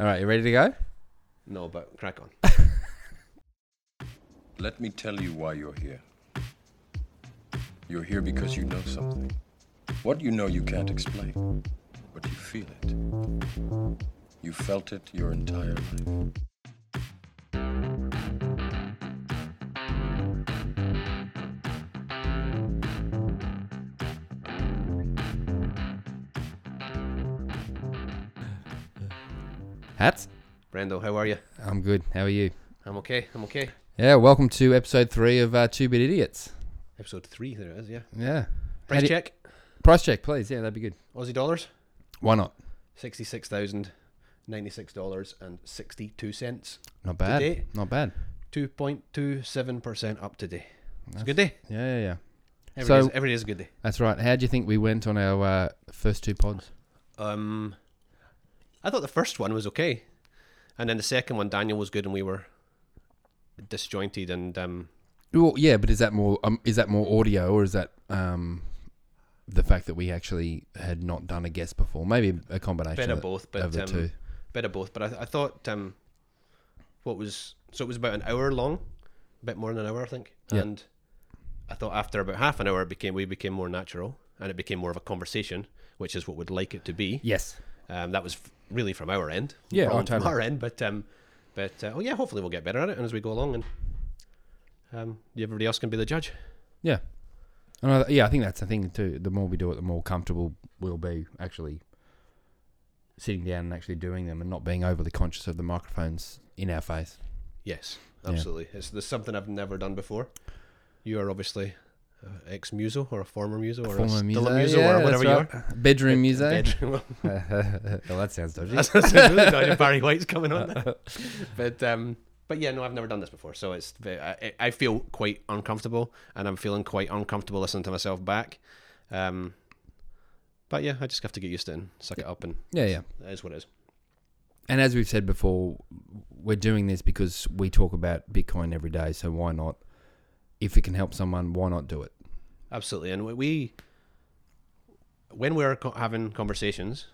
All right, you ready to go? No, but crack on. Let me tell you why you're here. You're here because you know something. What you know you can't explain, but you feel it. You felt it your entire life. Hats? Brendo, how are you? I'm good. How are you? I'm okay. I'm okay. Yeah, welcome to episode three of uh, Two Bit Idiots. Episode three, there it is. Yeah. Yeah. Price How do- check. Price check, please. Yeah, that'd be good. Aussie dollars. Why not? Sixty-six thousand ninety-six dollars and sixty-two cents. Not bad. Today? Not bad. Two point two seven percent up today. It's a good day. Yeah, yeah, yeah. Every, So- day's- every day is a good day. That's right. How do you think we went on our uh, first two pods? Um, I thought the first one was okay, and then the second one, Daniel was good, and we were disjointed and um, Well, yeah, but is that more um, is that more audio or is that um, the fact that we actually had not done a guest before? Maybe a combination bit of of, both. of But the um, two. of both. But I, I thought um, what was so it was about an hour long, a bit more than an hour, I think. And I thought after about half an hour, it became we became more natural, and it became more of a conversation, which is what we'd like it to be. Yes. Um, that was really from our end. Yeah, problem from our end. But um, but uh, oh yeah, hopefully we'll get better at it, and as we go along, and um, everybody else can be the judge. Yeah. And I, yeah, I think that's the thing too. The more we do it, the more comfortable we'll be actually sitting down and actually doing them, and not being overly conscious of the microphones in our face. Yes, Yeah. absolutely. It's there's something I've never done before. You are obviously ex muso or a former muso or a Former still a muso, muso yeah, or whatever you that's are. right. Bedroom muso. Bedroom. well, that sounds dodgy. That's, that's really dodgy. Barry White's coming on. but um, but yeah, no, I've never done this before, so it's I, I feel quite uncomfortable, and I'm feeling quite uncomfortable listening to myself back. Um, but yeah, I just have to get used to it and suck it up, and yeah, yeah. it is what it is. And as we've said before, we're doing this because we talk about Bitcoin every day. So why not? If it can help someone, why not do it? Absolutely, and we when we're having conversations,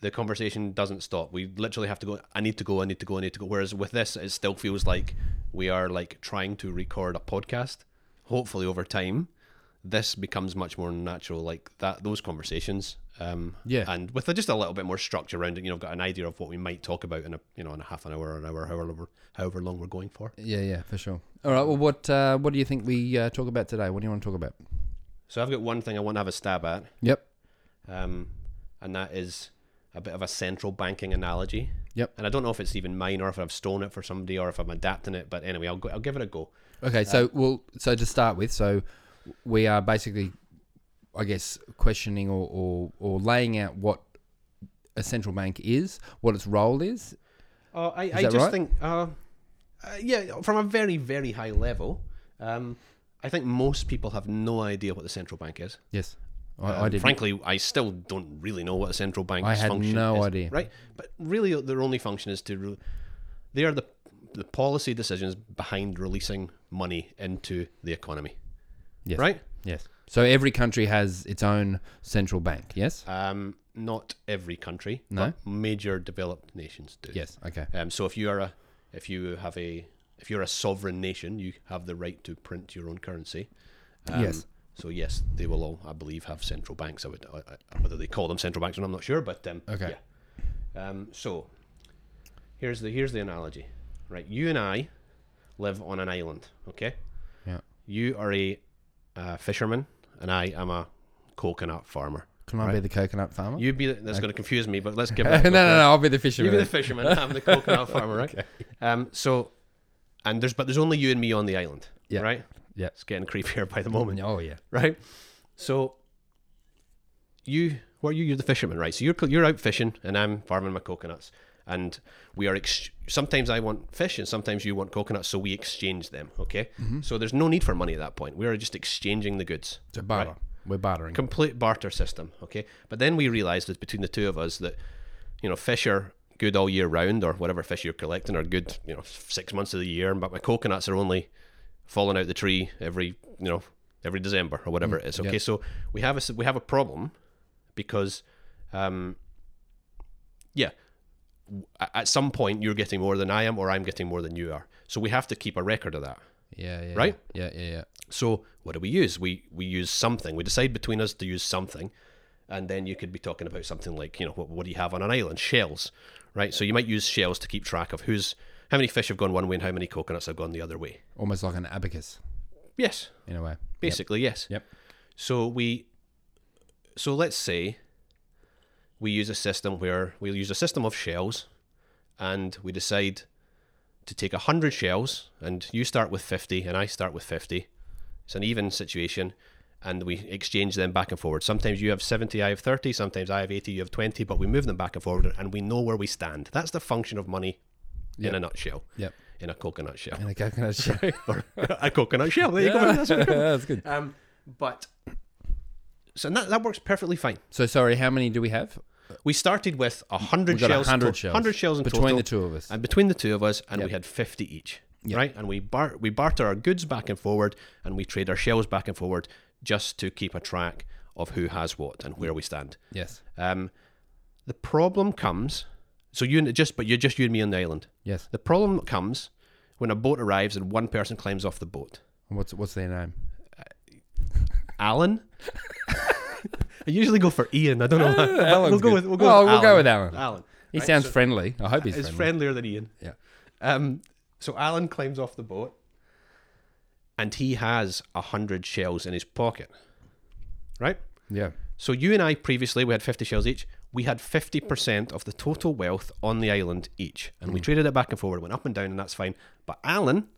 the conversation doesn't stop. We literally have to go. I need to go. I need to go. I need to go. Whereas with this, it still feels like we are like trying to record a podcast. Hopefully, over time, this becomes much more natural. Like that, those conversations. Um, Yeah. and with a, just a little bit more structure around it, you know, got an idea of what we might talk about in a you know in a half an hour or an hour, however however long we're going for. Yeah, yeah, for sure. All right. Well, what uh, what do you think we uh, talk about today? What do you want to talk about? So I've got one thing I want to have a stab at. Yep. um, and that is a bit of a central banking analogy. Yep. And I don't know if it's even mine or if I've stolen it for somebody or if I'm adapting it. But anyway, I'll go, I'll give it a go. Okay. So well, so to start with, so we are basically, I guess, questioning or or, or laying out what a central bank is, what its role is. Oh, I, I that just right? think, uh, uh, yeah, from a very very high level, um, I think most people have no idea what the central bank is. Yes. I, Um, I did. Frankly, I still don't really know what a central bank. I had function no is, idea. Right, but really, their only function is to. Re- they are the the policy decisions behind releasing money into the economy. Yes. Right. Yes. So every country has its own central bank. Yes. Um, not every country, No? but major developed nations do. Yes. Okay. Um, so if you are a, if you have a, if you're a sovereign nation, you have the right to print your own currency. Um, Yes. So yes, they will all, I believe, have central banks. I would, I, I, whether they call them central banks, or not, I'm not sure, but um, Okay. Yeah. Um, so here's the here's the analogy, right? You and I live on an island. Okay. Yeah. You are a uh, fisherman, and I am a coconut farmer. Can I be the coconut farmer? You'd be the, that's going to confuse me, but let's give it. no, no, no. I'll be the fisherman. You be the fisherman. I'm the coconut farmer, right? Um. So, and there's but there's only you and me on the island, Yeah. right? Yeah. It's getting creepier by the moment, oh yeah. right? So, you, what are you? You're the fisherman, right? So you're you're out fishing, and I'm farming my coconuts, and we are. Ex- sometimes I want fish, and sometimes you want coconuts, so we exchange them. Okay. Mm-hmm. So there's no need for money at that point. We are just exchanging the goods. So barter. Right. We're bartering. complete barter system. Okay, but then we realised that between the two of us that you know fish are good all year round, or whatever fish you're collecting are good, you know, six months of the year. But my coconuts are only falling out the tree every you know every December or whatever it is. Okay, yeah. so we have a we have a problem because, um, yeah, at some point you're getting more than I am, or I'm getting more than you are. So we have to keep a record of that. Yeah, yeah. Right? Yeah, yeah, yeah. So what do we use? We we use something. We decide between us to use something, and then you could be talking about something like you know what, what do you have on an island? Shells, right? So you might use shells to keep track of who's how many fish have gone one way and how many coconuts have gone the other way. Almost like an abacus Yes, in a way. basically yes. Yep. So we, so let's say we use a system where we'll use a system of shells, and we decide to take hundred shells, and you start with fifty, and I start with fifty. It's an even situation, and we exchange them back and forward. Sometimes you have seventy, I have thirty. Sometimes I have eighty, you have twenty. But we move them back and forward, and we know where we stand. That's the function of money in a nutshell. Yep. In a coconut shell. In a coconut shell. or a coconut shell. There you go. That's what- That's good. um, but so that that works perfectly fine. So sorry, how many do we have? We started with a hundred We've got shells, 100 to- shells. 100 shells in Between total, the two of us. and between the two of us, and Yep. we had fifty each, Right? And we bar we barter our goods back and forward, and we trade our shells back and forward, just to keep a track of who has what and where we stand. Yes. Um, the problem comes, so you and just but you're just you and me on the island. Yes. The problem comes when a boat arrives and one person climbs off the boat. And What's what's their name? Alan. I usually go for Ian. I don't know. Alan's we'll go with we'll go Oh, with we'll Alan. go with Alan. Alan. He Right, sounds so- friendly. I hope he's It's friendly. friendlier than Ian. Yeah. Um. So Alan climbs off the boat, and he has a hundred shells in his pocket. Right. Yeah. So you and I previously we had fifty shells each. We had fifty percent of the total wealth on the island each, and we hmm. traded it back and forward, went up and down, and that's fine. But Alan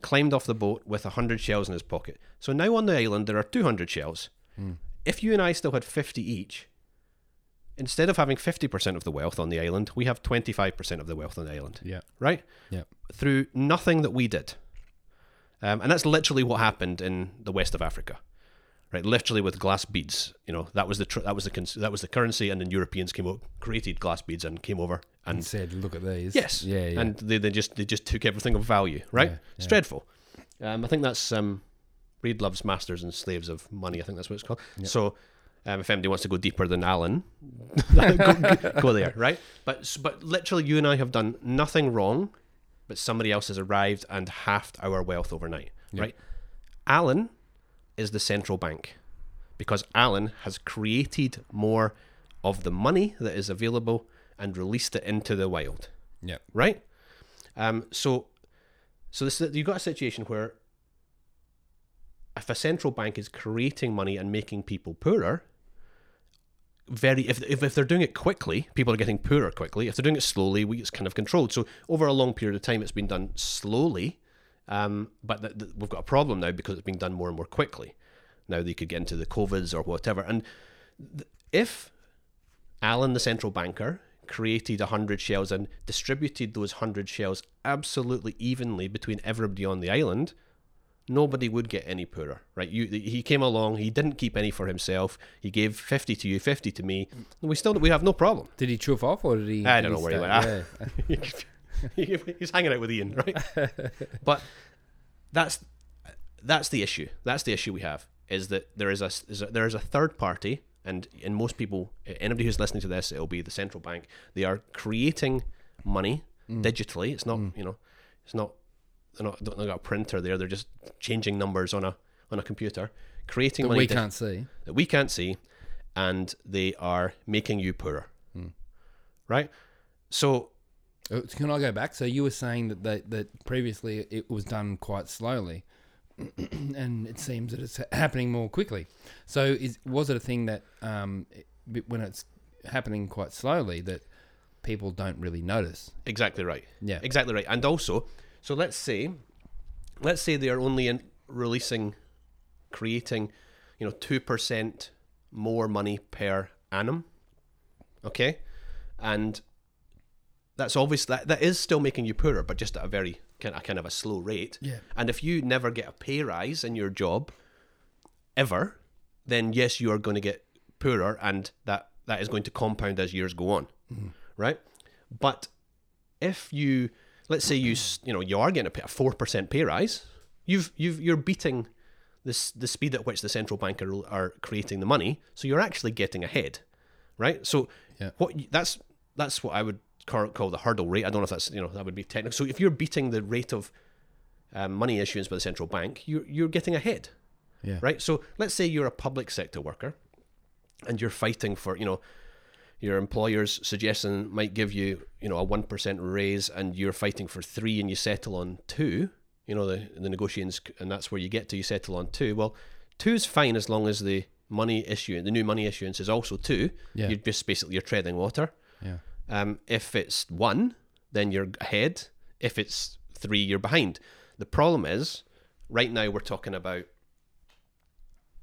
climbed off the boat with a hundred shells in his pocket. So now on the island there are two hundred shells. Hmm. If you and I still had fifty each, instead of having fifty percent of the wealth on the island, we have twenty five percent of the wealth on the island. Yeah. Right? Yeah. Through nothing that we did. Um, and that's literally what happened in the west of Africa right? Literally with glass beads. You know, that was the tr- that was the cons- that was the currency, and then Europeans came up, created glass beads, and came over And and said, look at these. yes, Yeah. Yeah. and they, they just they just took everything of value, right? Yeah, It's yeah. dreadful. Um, I think that's um, Breedlove's masters and slaves of money. I think that's what it's called. So. Um, if anybody wants to go deeper than Alan, go, go- there, right? But but literally, you and I have done nothing wrong, but somebody else has arrived and halved our wealth overnight, right? Alan is the central bank because Alan has created more of the money that is available and released it into the wild, yeah. right? Um, so, so this you've got a situation where if a central bank is creating money and making people poorer, very if, if, if they're doing it quickly, people are getting poorer quickly. If they're doing it slowly, we, it's kind of controlled. So over a long period of time, it's been done slowly, um, but th- th- we've got a problem now because it's being done more and more quickly. Now they could get into the covids or whatever, and th- if Alan, the central banker, created a hundred shells and distributed those hundred shells absolutely evenly between everybody on the island, nobody would get any poorer, right? You, he came along, he didn't keep any for himself. He gave fifty to you, fifty to me. And we still we have no problem. Did he chuff off or did he? I don't know where he went. Yeah. He's hanging out with Ian, right? but that's that's the issue. That's the issue we have is that there is a, is a there is a third party, and in most people, anybody who's listening to this, it'll be the central bank. They are creating money Mm. digitally. It's not you know, it's not they're not they've not got a printer there. They're just changing numbers on a on a computer, creating That money we can't see. that we can't see, and they are making you poorer. Hmm. Right? So Uh, Can I go back? So you were saying that that, that previously it was done quite slowly, and it seems that it's happening more quickly. So is was it a thing that um, it- when it's happening quite slowly that people don't really notice? exactly right. Yeah. Exactly right. And also, so let's say, let's say they are only in releasing, creating, you know, two percent more money per annum. Okay, and that's obvious. That that is still making you poorer, but just at a very kind of, kind of a slow rate. Yeah. And if you never get a pay rise in your job, ever, then yes, you are going to get poorer, and that that is going to compound as years go on, mm-hmm. right? But if you, let's say you you know you are getting a four percent pay rise, you've you've you're beating this the speed at which the central bank are, are creating the money, so you're actually getting ahead, right? So Yeah. what that's that's what I would call the hurdle rate. I don't know if that's you know that would be technical. So if you're beating the rate of um, money issuance by the central bank, you're you're getting ahead, Yeah. right? So let's say you're a public sector worker, and you're fighting for you know your employer's suggestion might give you you know a one percent raise, and you're fighting for three, and you settle on two. You know the the negotiations, and that's where you get to. You settle on two. Well, two is fine as long as the money issue, the new money issuance is also two. Yeah. You're just basically you're treading water. Yeah. Um, if it's one, then you're ahead. If it's three, you're behind. The problem is, right now we're talking about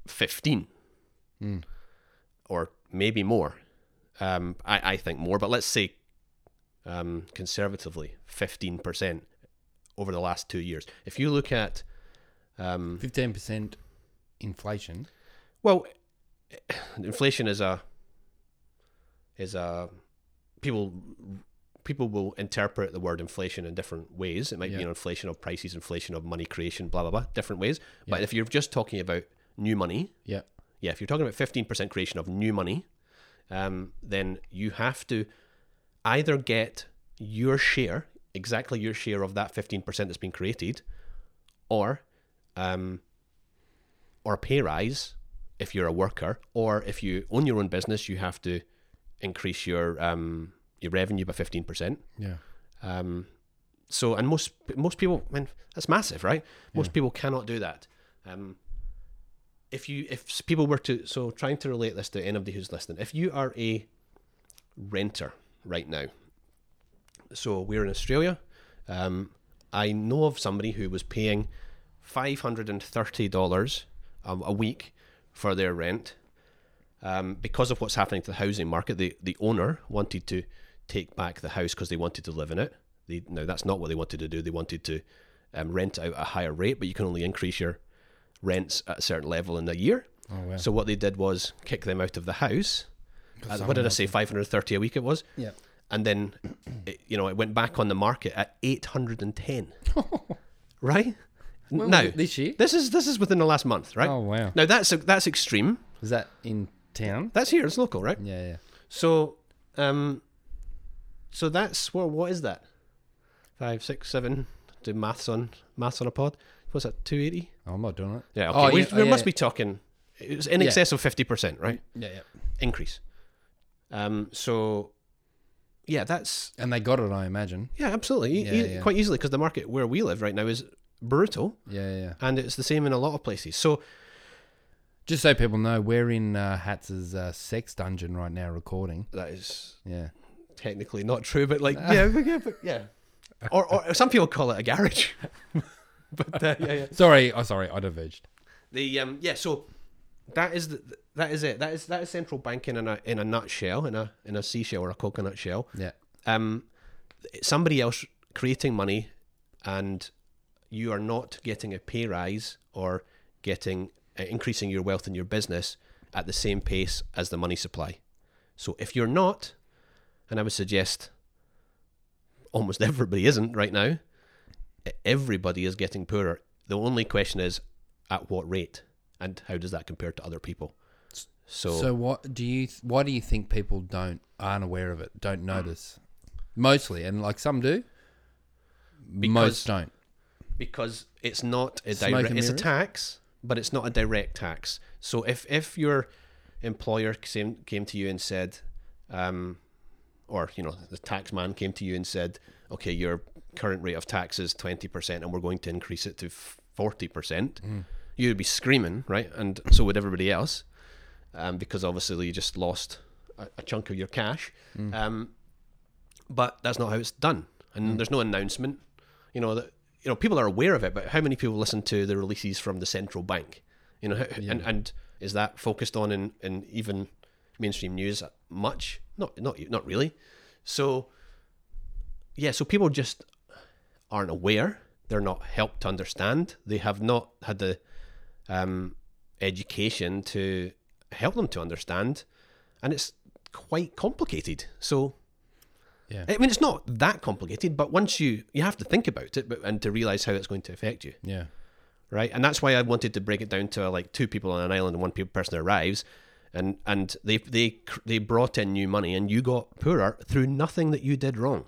15 or maybe more. Um, I, I think more, but let's say um, conservatively 15% over the last two years. If you look at, um, Fifteen percent inflation. well, inflation is a is a people people will interpret the word inflation in different ways. It might be Yeah. you know, inflation of prices, inflation of money creation, blah blah blah, different ways. But if you're just talking about new money, Yeah. yeah, if you're talking about fifteen percent creation of new money, um, then you have to either get your share, exactly your share of that fifteen percent that's been created, or um, or pay rise if you're a worker, or if you own your own business, you have to increase your um, your revenue by fifteen percent. Yeah. Um, so, and most most people, I mean, that's massive, right? Most people cannot do that. Um, if you if people were to so trying to relate this to anybody who's listening, if you are a renter right now, so we're in Australia. Um, I know of somebody who was paying five hundred and thirty dollars a week for their rent. Um, because of what's happening to the housing market, the, the owner wanted to take back the house because they wanted to live in it. They, now, that's not what they wanted to do. They wanted to um, rent out a higher rate, but you can only increase your rents at a certain level in a year. Oh wow. So what they did was kick them out of the house. Someone what did I say? Five hundred thirty a week it was, yeah. and then it, you know it went back on the market at eight hundred and ten. right When now, this year. this is this is within the last month, right? Oh wow. Now that's that's extreme. Is that in town? That's here. It's local, right? Yeah. Yeah. So, um, so that's well, what is that? Five, six, seven. Do maths on maths on a pod. What's that? Two eighty. Oh, I'm not doing it. Yeah. Okay. Oh, we yeah, we oh, must yeah. be talking. It's in Yeah. excess of fifty percent, right? Yeah. Yeah. Increase. Um. So, yeah, that's And they got it, I imagine. yeah, absolutely, Yeah, e- yeah. quite easily because the market where we live right now is brutal, Yeah. Yeah. yeah. and it's the same in a lot of places. So, Just so people know, we're in uh, Hatz's uh, sex dungeon right now, recording. that is Yeah. technically not true, but like yeah, yeah, but yeah. Or, or some people call it a garage. but uh, yeah, yeah. Sorry. Oh, sorry. I diverged. The um yeah, so that is the, that is it. That is that is central banking in a in a nutshell, in a in a seashell or a coconut shell. Yeah. Um, somebody else creating money, and you are not getting a pay rise or getting uh, increasing your wealth in your business at the same pace as the money supply. So if you're not, and I would suggest almost everybody isn't right now, everybody is getting poorer. The only question is at what rate and how does that compare to other people? So, So what do you? th- Why do you think people don't aren't aware of it? Don't notice. Mostly, and like some do. Because- Most don't. because it's not a direct it's a tax but it's not a direct tax so if if your employer came, came to you and said um or you know the tax man came to you and said okay your current rate of tax is 20% and we're going to increase it to 40% you would be screaming right? And so would everybody else um, because obviously you just lost a, a chunk of your cash. Um, but that's not how it's done. And there's no announcement. You know that you know people are aware of it but how many people listen to the releases from the central bank? You know how, and and is that focused on in, in even mainstream news much? Not not not really. So yeah so people just aren't aware they're not helped to understand they have not had the um, education to help them to understand and it's quite complicated so Yeah. I mean, it's not that complicated, but once you you have to think about it, but and to realize how it's going to affect you, Yeah. right? And that's why I wanted to break it down to like two people on an island and one person arrives, and and they they they brought in new money, and you got poorer through nothing that you did wrong.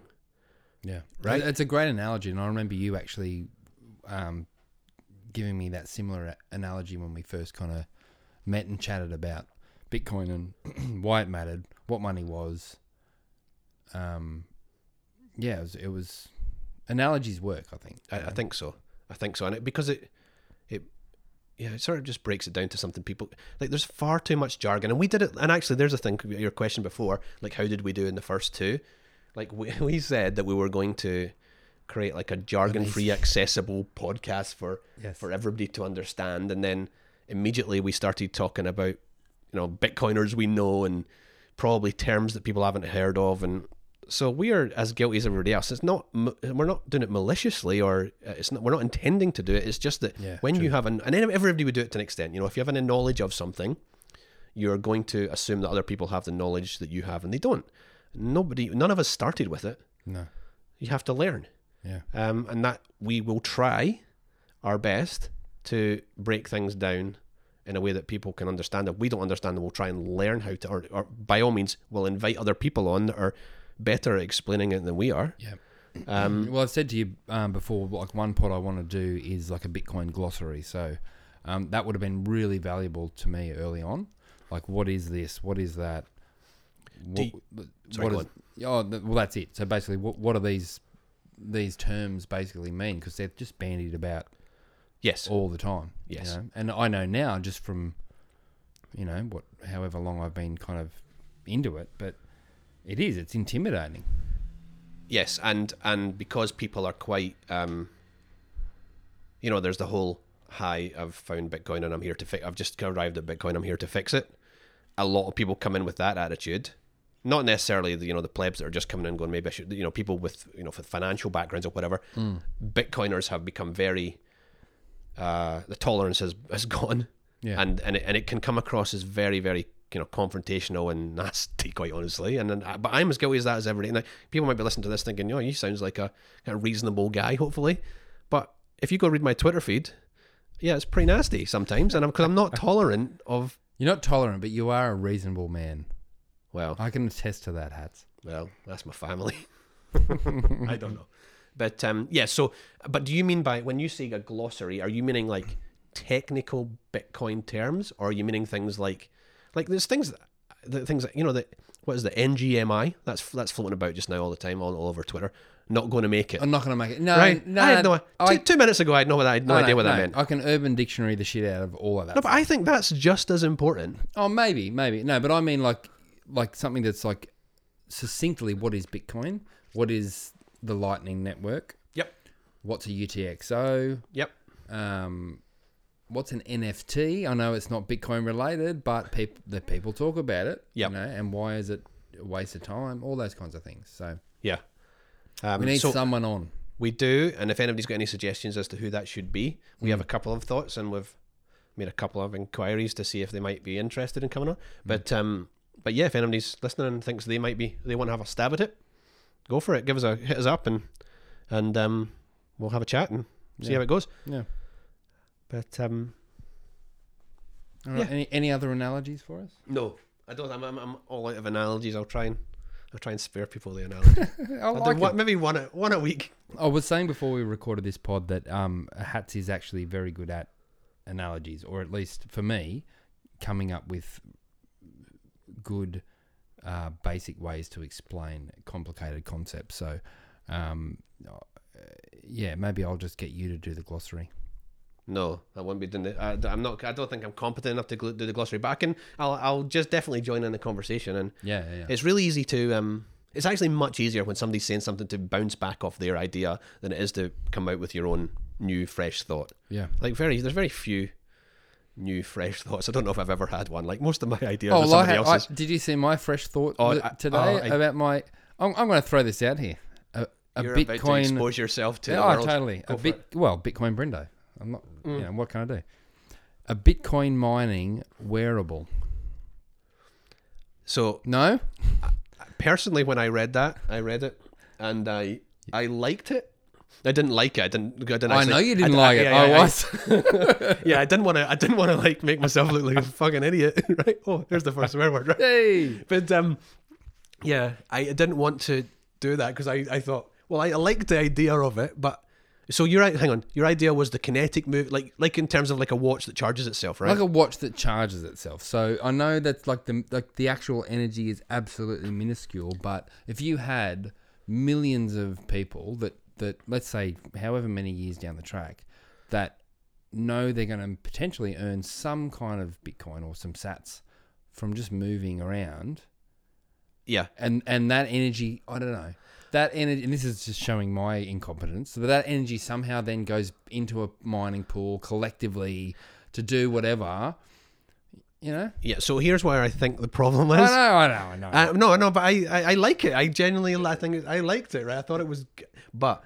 Yeah, Right? It's a great analogy, and I remember you actually um, giving me that similar analogy when we first kind of met and chatted about Bitcoin and why it mattered, what money was. Um, yeah, it was, it was analogies work. I think. I, I think so. I think so, and it, because it, it, yeah, it sort of just breaks it down to something people like. There's far too much jargon, and we did it. And actually, there's a thing. Your question before, like, how did we do in the first two? Like, we, we said that we were going to create like a jargon-free, accessible podcast for Yes. for everybody to understand, and then immediately we started talking about, you know, Bitcoiners we know and probably terms that people haven't heard of, and so we are as guilty as everybody else. It's not we're not doing it maliciously or uh, it's not we're not intending to do it. It's just that Yeah, when true. you have an and everybody would do it to an extent. You know, if you have any knowledge of something, you're going to assume that other people have the knowledge that you have, and they don't. Nobody, none of us started with it. No. You have to learn, Yeah. um, and that we will try our best to break things down in a way that people can understand. If we don't understand them, we'll try and learn how to, or, or by all means, we'll invite other people on that are better at explaining it than we are. Yeah. Um, Well, I've said to you um, before, like one pod I want to do is like a Bitcoin glossary. So um, that would have been really valuable to me early on. Like, what is this? What is that? What, you- sorry, what is- oh, well, that's it. So basically, what what are these these terms basically mean? Because they're just bandied about yes, all the time. Yes. You know? And I know now just from, you know, what however long I've been kind of into it, but it is. It's intimidating. Yes, and and because people are quite, um, you know, there's the whole "Hi, I've found Bitcoin and I'm here to fix. I've just arrived at Bitcoin. I'm here to fix it." A lot of people come in with that attitude, not necessarily the you know the plebs that are just coming in and going maybe I should you know people with you know with financial backgrounds or whatever. Bitcoiners have become very, uh, the tolerance has has gone, Yeah. and and it, and it can come across as very very you know confrontational and nasty quite honestly and then but I'm as guilty as that as everybody and people might be listening to this thinking oh he sounds like a, a reasonable guy hopefully but if you go read my Twitter feed yeah it's pretty nasty sometimes and I'm because I'm, not tolerant of You're not tolerant, but you are a reasonable man. Well I can attest to that, Hats. well that's my family I don't know but um yeah so but do you mean by when you say a glossary are you meaning like technical Bitcoin terms or are you meaning things like like there's things the things that you know that what is the NGMI that's that's floating about just now all the time all, all over Twitter not going to make it I'm not going to make it. No, right no. I had no, I- two, two minutes ago I had no, I had no, no, idea no, what that meant I can Urban Dictionary the shit out of all of that. no but I think that's just as important Oh, maybe, maybe. No, but I mean like like something that's like succinctly what is Bitcoin? What is the Lightning Network? yep What's a UTXO? yep Um, what's an NFT? I know it's not Bitcoin related, but peop- the people talk about it. Yep. You know, and why is it a waste of time? All those kinds of things. So yeah um, we need so, someone on. We do, and if anybody's got any suggestions as to who that should be, we have a couple of thoughts, and we've made a couple of inquiries to see if they might be interested in coming on. But um, but yeah, if anybody's listening and thinks they might be, they want to have a stab at it, go for it. Give us a hit us up, and and um, we'll have a chat and see Yeah. how it goes. Yeah. But um, right. Yeah. Any any other analogies for us? no, I don't. I'm, I'm, I'm all out of analogies. I'll try and I'll try and spare people the analogy. I I'll do like one, it. maybe one a, one a week. I was saying before we recorded this pod that um, Hats is actually very good at analogies, or at least for me, coming up with good uh, basic ways to explain complicated concepts. So, um, uh, yeah, maybe I'll just get you to do the glossary. No, I won't be doing it. I, I'm not. I don't think I'm competent enough to do the glossary. But I can. I'll. I'll just definitely join in the conversation. And Yeah, yeah, yeah. it's really easy to. Um, it's actually much easier when somebody's saying something to bounce back off their idea than it is to come out with your own new, fresh thought. yeah. Like very, there's very few new, fresh thoughts. I don't know if I've ever had one. Like most of my ideas Oh, are well, I somebody ha- I- did you see my fresh thought Oh, th- today oh, I- about my? I'm, I'm going to throw this out here. A, a You're about to Bitcoin. expose yourself to Yeah, oh, totally. Go a bit. Well, Bitcoin Brendo. I'm not. Mm. You know what can I do? A Bitcoin mining wearable. So No. personally, when I read that, I read it and I I liked it. I didn't like it. I didn't. I, didn't I know you didn't I- like I- it. I was. yeah, I didn't want to. I didn't want to like make myself look like a fucking idiot. Right? Oh, there's the first swear word. Right? hey. But um, yeah, I didn't want to do that because I, I thought, well, I, I liked the idea of it, but so your hang on, your idea was the kinetic move, like like in terms of like a watch that charges itself, right? Like a watch that charges itself. So I know that's like the like the actual energy is absolutely minuscule, but if you had millions of people that that let's say however many years down the track that know they're going to potentially earn some kind of Bitcoin or some Sats from just moving around, yeah, and and that energy, I don't know. That energy, and this is just showing my incompetence. But that energy somehow then goes into a mining pool collectively to do whatever. You know, yeah. So here's where I think the problem I is. know, I know, I know. Uh, no, no, but I, I, I like it. I genuinely, I think I liked it. Right, I thought it was, g- but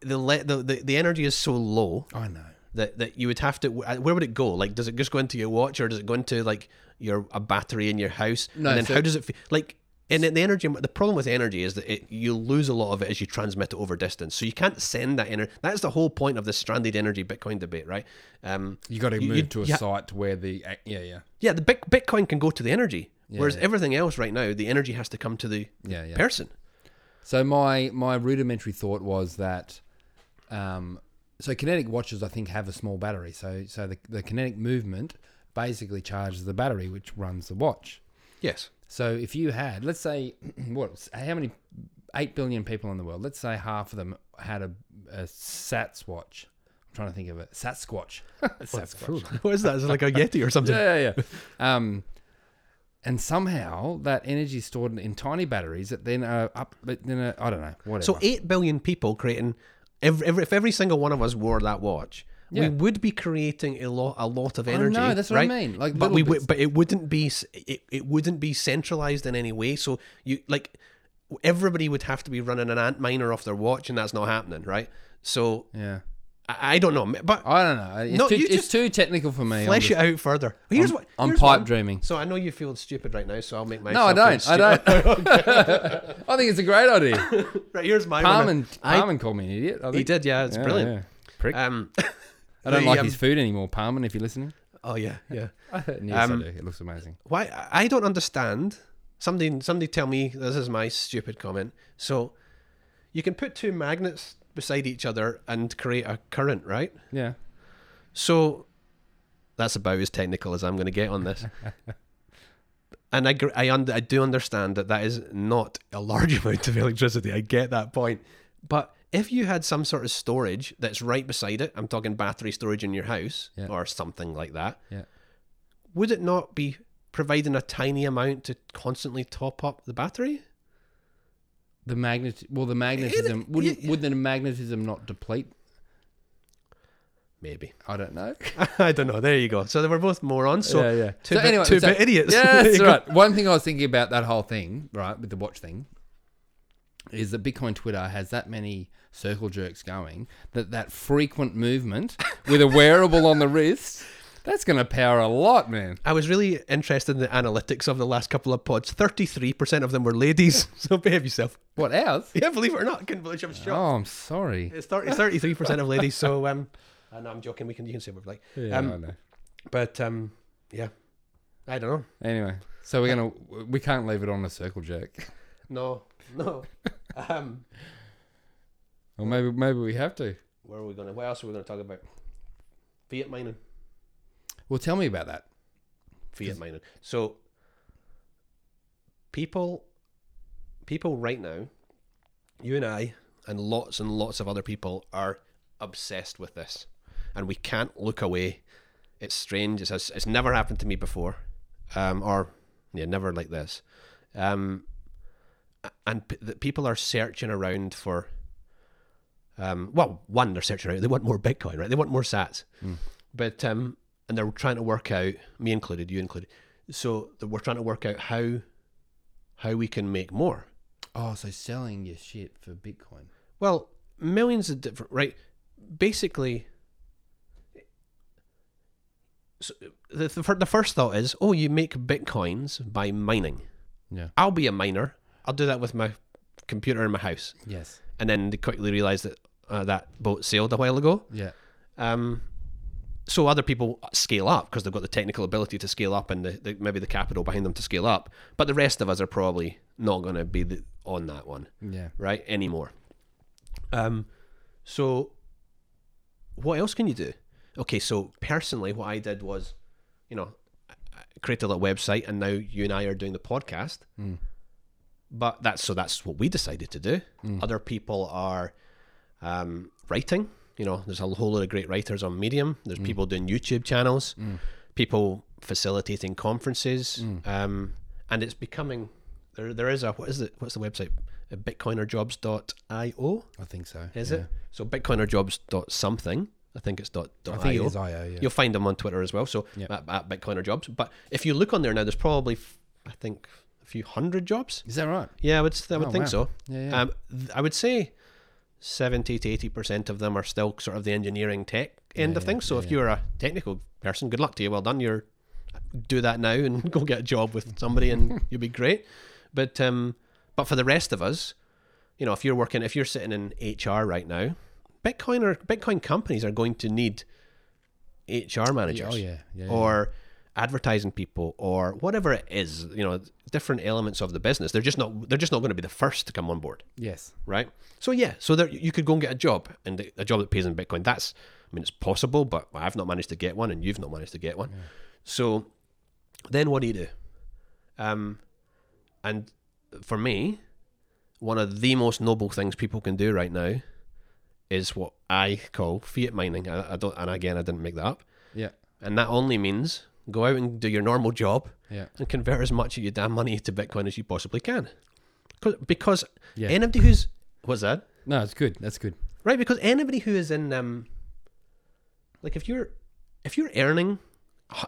the le- the the, the energy is so low I know. that, that you would have to. uh, Where would it go? Like, does it just go into your watch, or does it go into like your a battery in your house? No, and then so- how does it feel? Like, and then the energy. The problem with energy is that it, you lose a lot of it as you transmit it over distance. So you can't send that energy. That's the whole point of the stranded energy Bitcoin debate, right? Um, You got to move you- to a yeah. site where the yeah, yeah, yeah, the Bit- Bitcoin can go to the energy, whereas yeah. everything else right now, the energy has to come to the yeah, yeah. person. So my my rudimentary thought was that, um, so kinetic watches I think have a small battery. So so the the kinetic movement basically charges the battery, which runs the watch. Yes. So if you had, let's say, what, how many, eight billion people in the world? Let's say half of them had a, a Sats watch. I'm trying to think of it. Sasquatch. Sasquatch. What is that? Is it like a Yeti or something? yeah, yeah, yeah. Um, and somehow that energy is stored in, in tiny batteries that then are up, but then are, I don't know, whatever. So eight billion people creating, every, every, if every single one of us wore that watch, Yeah. we would be creating a lot, a lot of I energy. know, that's what I mean, like but we would, but it wouldn't be, it, it wouldn't be centralized in any way. So you like, everybody would have to be running an Antminer off their watch, and that's not happening, right? So yeah. I, I don't know, but I don't know. It's, No, too, it's too technical for me. Flesh just- it out further. Here's I'm, what I'm here's pipe one- dreaming. So I know you feel stupid right now, so I'll make my. No, I don't. I don't. I think it's a great idea. right, here's my one. Parman, I- called me an idiot. I He did, yeah, it's Yeah, brilliant. yeah. Prick. Um, I don't the, like um, his food anymore, Parman. If you're listening, Oh yeah, yeah. yes, Um, I do. It looks amazing. Why I don't understand. Somebody somebody tell me this is my stupid comment. So you can put two magnets beside each other and create a current, right? Yeah. So that's about as technical as I'm going to get on this. and I I, und- I do understand that that is not a large amount of electricity. I get that point. But if you had some sort of storage that's right beside it, I'm talking battery storage in your house Yeah. or something like that, Yeah. would it not be providing a tiny amount to constantly top up the battery? The magnet. Well, the magnetism wouldn't. yeah. Would the magnetism not deplete? Maybe. I don't know. I don't know. There you go. So they were both morons. So yeah, yeah. two bit- two bit idiots. Yeah, that's right. One thing I was thinking about that whole thing, right, with the watch thing, is that Bitcoin Twitter has that many circle jerks going that that frequent movement with a wearable on the wrist, that's going to power a lot, man. I was really interested in the analytics of the last couple of pods. Thirty-three percent of them were ladies. So behave yourself. What ours? Yeah, believe it or not, I couldn't believe I was shocked. Oh, I'm sorry. It's 33 percent of ladies. So um, I know I'm joking. We can you can say what we like. Yeah, um, I know. but um, yeah, I don't know. Anyway, so we're gonna we can't leave it on a circle jerk, No, no. um, or maybe maybe we have to. where are we gonna? What else are we gonna talk about? Fiat mining. Well, tell me about that. Fiat mining. So people, people right now, you and I, and lots and lots of other people are obsessed with this, and we can't look away. It's strange. It's it's never happened to me before, um, or yeah, never like this. Um, and p- the people are searching around for. Um, well, one, they're searching around. They want more Bitcoin, right? They want more Sats, but um, and they're trying to work out, me included, you included. So that we're trying to work out how how we can make more. Oh, so selling your shit for Bitcoin. Well, millions of different right. Basically, so the, the the first thought is, oh, you make bitcoins by mining. Yeah. I'll be a miner. I'll do that with my computer in my house. Yes. And then they quickly realize that uh, that boat sailed a while ago. Yeah. Um, so other people scale up because they've got the technical ability to scale up and the, the, maybe the capital behind them to scale up. But the rest of us are probably not going to be the, on that one, Yeah. right? Anymore. Um, so what else can you do? Okay, so personally, what I did was, you know, I created a little website, and now you and I are doing the podcast. Mm. But that's so that's what we decided to do. Other people are um, writing. You know, there's a whole lot of great writers on Medium. There's people doing YouTube channels, people facilitating conferences, um, and it's becoming there. There is a what is it? What's the website? Uh, Bitcoinerjobs.io I think so. is yeah. it? So Bitcoinerjobs something. I think it's dot, dot I think io. it is IO. Yeah. You'll find them on Twitter as well. So Yep. at, at Bitcoiner Jobs. But if you look on there now, there's probably I think a few hundred jobs. Is that right? Yeah, I would I would Oh, think wow. so. Yeah. yeah. Um, th- I would say seventy to eighty percent of them are still sort of the engineering tech end Yeah, of things. So if you're a technical person, good luck to you. Well done. You're do that now and go get a job with somebody, and you'll be great. But um, but for the rest of us, you know, if you're working, if you're sitting in HR right now, Bitcoin or Bitcoin companies are going to need HR managers oh yeah. Yeah. yeah. or advertising people or whatever it is you know different elements of the business they're just not they're just not going to be the first to come on board. Yes. right? So yeah so there you could go and get a job and a job that pays in bitcoin that's i mean it's possible but i've not managed to get one and you've not managed to get one. So then what do you do? Um and for me one of the most noble things people can do right now is what i call fiat mining. I, I don't and again i didn't make that up. Yeah. and that only means go out and do your normal job Yeah. and convert as much of your damn money to Bitcoin as you possibly can. 'Cause- Because Yeah. anybody who's what's that? No, it's good. That's good. Right, because anybody who is in um like if you're if you're earning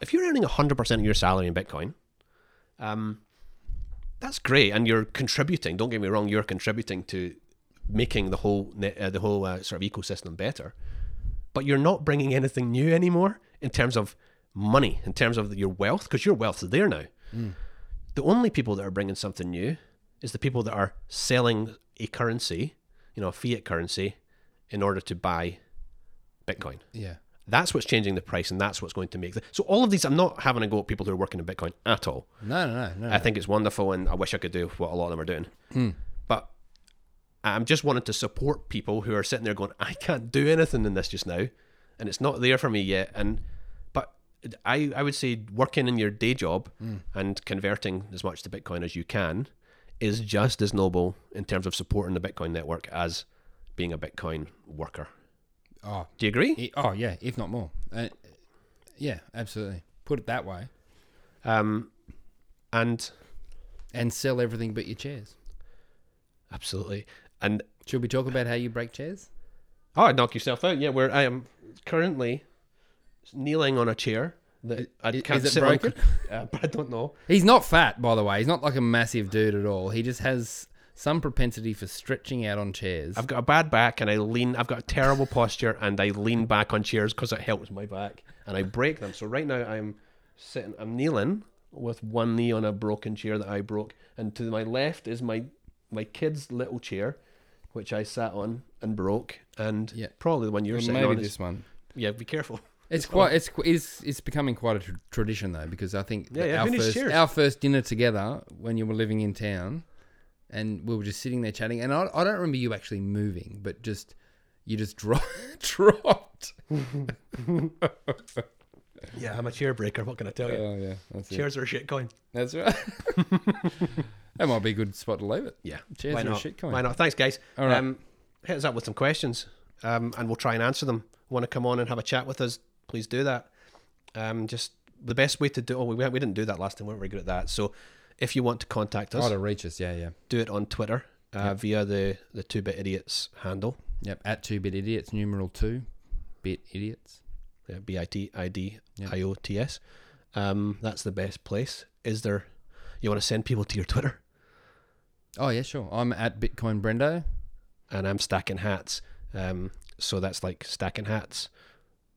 if you're earning hundred percent of your salary in Bitcoin, um that's great and you're contributing, don't get me wrong, you're contributing to making the whole uh, the whole uh, sort of ecosystem better. But you're not bringing anything new anymore in terms of money, in terms of your wealth, because your wealth is there now. Mm. The only people that are bringing something new is the people that are selling a currency, you know, a fiat currency, in order to buy Bitcoin. Yeah. That's what's changing the price, and that's what's going to make the. So all of these, I'm not having a go at people who are working in Bitcoin at all. No, no, no, no. I think it's wonderful, and I wish I could do what a lot of them are doing. Hmm. But I'm just wanting to support people who are sitting there going, I can't do anything in this just now, and it's not there for me yet. And I I would say working in your day job and converting as much to Bitcoin as you can is just as noble in terms of supporting the Bitcoin network as being a Bitcoin worker. oh, Do you agree? i- oh yeah, if not more. Uh, yeah, absolutely. Put it that way, Um, and and sell everything but your chairs. absolutely. And Should we talk about how you break chairs? Oh, I'd knock yourself out. Yeah, where I am currently kneeling on a chair that I can't is it sit broken? Uh, but I don't know. He's not fat, by the way. He's not like a massive dude at all. He just has some propensity for stretching out on chairs. I've got a bad back and I lean. I've got a terrible posture and I lean back on chairs because it helps my back and I break them. So right now I'm sitting. I'm kneeling with one knee on a broken chair that I broke, and to my left is my my kid's little chair, which I sat on and broke, and Yeah. probably the one you're Well, sitting maybe on. this Is, one. yeah, be careful. It's quite. It's it's it's becoming quite a tr- tradition though, because I think Yeah, yeah, our first chairs? our first dinner together when you were living in town, and we were just sitting there chatting, and I, I don't remember you actually moving, but just you just dro- dropped. Yeah, I'm a chair breaker. What can I tell you? Oh yeah, that's it. Chairs are a shit coin. That's right. that might be a good spot to leave it. Yeah. Chairs Why are a shit coin. Why not? Thanks, guys. All right. Um, hit us up with some questions, um, and we'll try and answer them. Want to come on and have a chat with us? Please do that. Um, just the best way to do. Oh, we we didn't do that last time. We weren't very good at that. So, if you want to contact us, Oh, to reach us, yeah, yeah. do it on Twitter uh, via the the Two Bit Idiots handle. Yep, at two bit idiots, numeral two, bit idiots. Yeah, B I T I D. I O T S. Um, that's the best place. Is there? You want to send people to your Twitter? Oh yeah, sure. I'm at Bitcoin Brendo. and I'm stacking hats. Um, so that's like stacking hats.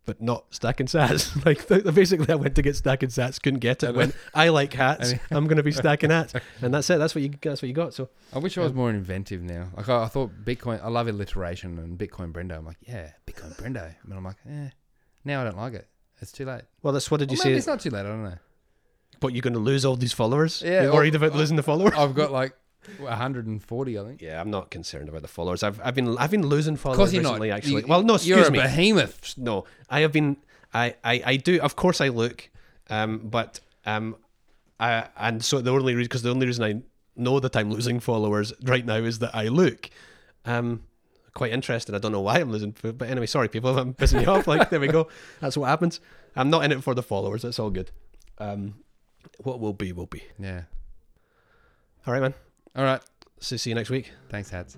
But not stacking sats. like th- basically, I went to get stacking sats, couldn't get it. When I like hats, I'm going to be stacking hats, and that's it. That's what you. That's what you got. So I wish I was more inventive now. Like I, I thought Bitcoin. I love alliteration and Bitcoin Brendo. I'm like, yeah, Bitcoin Brendo. And I'm like, eh. Now I don't like it. It's too late. well, that's what did Or you maybe say? it's not too late. I don't know. But you're going to lose all these followers. Yeah, you're or- worried about losing the followers. I've got like 140, I think. Yeah, I'm not concerned about the followers. I've I've been I've been losing followers you're not. recently. Actually, You- well, no, excuse you're a me. behemoth. No, I have been. I, I, I do. Of course, I look. Um, but um, I and so the only reason because the only reason I know that I'm losing followers right now is that I look. Um, quite interested. I don't know why I'm losing, f- but anyway, sorry people, if I'm pissing you off. Like there we go. That's what happens. I'm not in it for the followers. That's all good. Um, what will be will be. Yeah. All right, man. All right. So see you next week. Thanks, Hats.